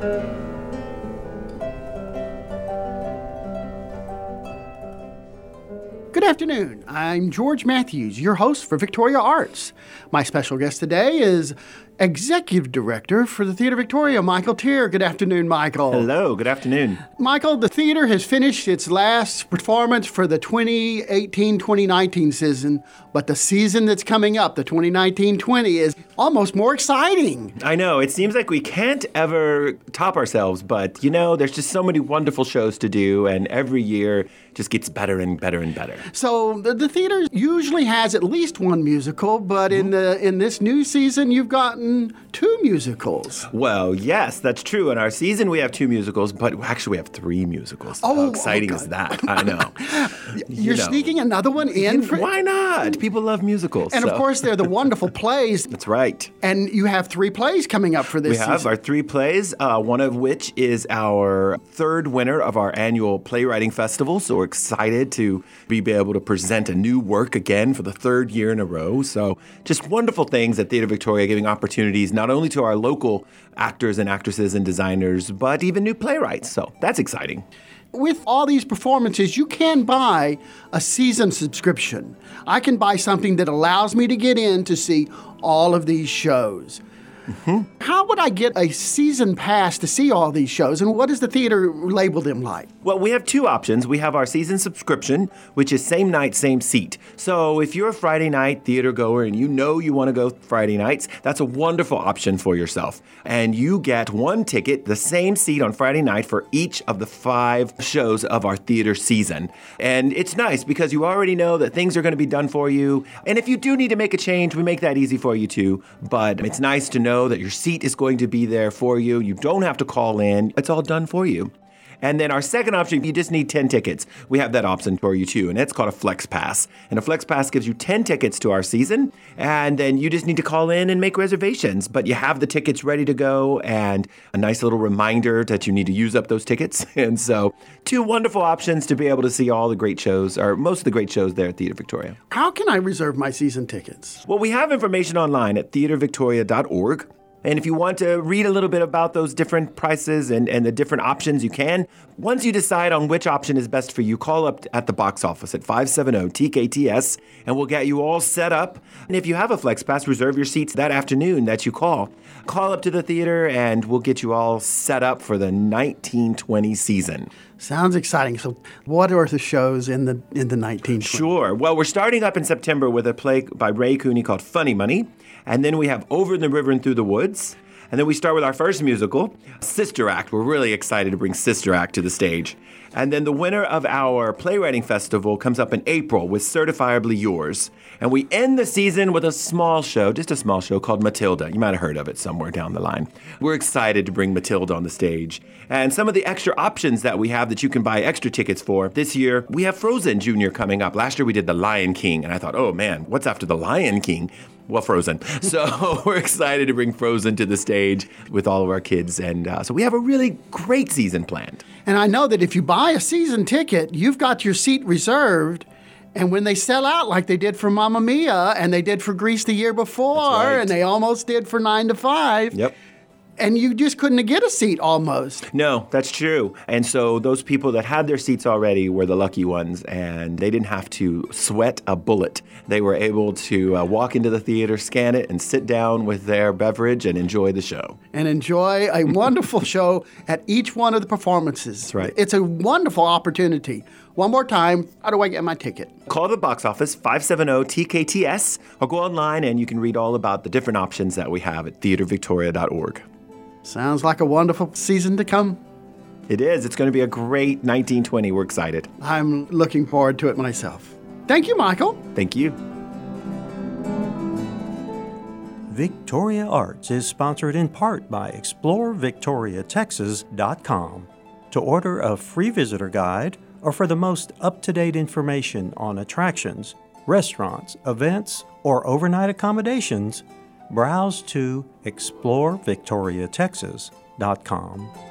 Good afternoon. I'm George Matthews, your host for Victoria Arts. My special guest today is Executive Director for the Theater Victoria, Michael Tier. Good afternoon, Michael. Hello, good afternoon. Michael, the theater has finished its last performance for the 2018 2019 season, but the season that's coming up, the 2019 20, is almost more exciting. I know, it seems like we can't ever top ourselves, but you know, there's just so many wonderful shows to do, and every year just gets better and better and better. So the, the theater usually has at least one musical, but in mm-hmm. the in this new season, you've gotten two musicals. Well, yes, that's true. In our season, we have two musicals, but actually, we have three musicals. Oh, How oh, exciting is that? I know. You're know. sneaking another one in for. Why not? People love musicals. And of course, they're the wonderful plays. That's right. And you have three plays coming up for this We have season. our three plays, uh, one of which is our third winner of our annual playwriting festival. So we're excited to be able to present a new work again for the third year in a row. So just wonderful things at Theatre Victoria, giving opportunities not only to our local actors and actresses and designers, but even new playwrights. So that's exciting. With all these performances, you can buy a season subscription. I can buy something that allows me to get in to see all of these shows. Mm-hmm. How would I get a season pass to see all these shows, and what does the theater label them like? Well, we have two options. We have our season subscription, which is same night, same seat. So if you're a Friday night theater goer and you know you want to go Friday nights, that's a wonderful option for yourself. And you get one ticket, the same seat on Friday night for each of the five shows of our theater season. And it's nice because you already know that things are going to be done for you. And if you do need to make a change, we make that easy for you too. But it's nice to know that your seat is going to be there for you. You don't have to call in, it's all done for you. And then our second option, if you just need 10 tickets, we have that option for you too, and it's called a Flex Pass. And a Flex Pass gives you 10 tickets to our season, and then you just need to call in and make reservations. But you have the tickets ready to go, and a nice little reminder that you need to use up those tickets. And so, two wonderful options to be able to see all the great shows, or most of the great shows there at Theatre Victoria. How can I reserve my season tickets? Well, we have information online at theatervictoria.org. And if you want to read a little bit about those different prices and, and the different options, you can. Once you decide on which option is best for you, call up at the box office at 570-TKTS and we'll get you all set up. And if you have a Flex Pass, reserve your seats that afternoon that you call. Call up to the theater and we'll get you all set up for the 1920 season. Sounds exciting. So, what are the shows in the in the 1920s? Sure. Well, we're starting up in September with a play by Ray Cooney called Funny Money. And then we have Over the River and Through the Woods. And then we start with our first musical, Sister Act. We're really excited to bring Sister Act to the stage. And then the winner of our playwriting festival comes up in April with Certifiably Yours. And we end the season with a small show, just a small show called Matilda. You might have heard of it somewhere down the line. We're excited to bring Matilda on the stage. And some of the extra options that we have that you can buy extra tickets for this year, we have Frozen Junior coming up. Last year we did The Lion King, and I thought, oh man, what's after The Lion King? Well, Frozen. So we're excited to bring Frozen to the stage with all of our kids. And uh, so we have a really great season planned. And I know that if you buy a season ticket, you've got your seat reserved. And when they sell out, like they did for Mamma Mia and they did for Grease the year before, right. and they almost did for Nine to Five, Yep. And you just couldn't get a seat almost. No, that's true. And so those people that had their seats already were the lucky ones, and they didn't have to sweat a bullet. They were able to uh, walk into the theater, scan it, and sit down with their beverage and enjoy the show. and enjoy a wonderful show at each one of the performances. That's right. It's a wonderful opportunity. One more time, how do I get my ticket? Call the box office 570-TKTS or go online and you can read all about the different options that we have at theatervictoria.org. Sounds like a wonderful season to come. It is. It's going to be a great 1920. We're excited. I'm looking forward to it myself. Thank you, Michael. Thank you. Victoria Arts is sponsored in part by ExploreVictoriaTexas.com. To order a free visitor guide or for the most up to date information on attractions, restaurants, events, or overnight accommodations, browse to ExploreVictoriaTexas.com.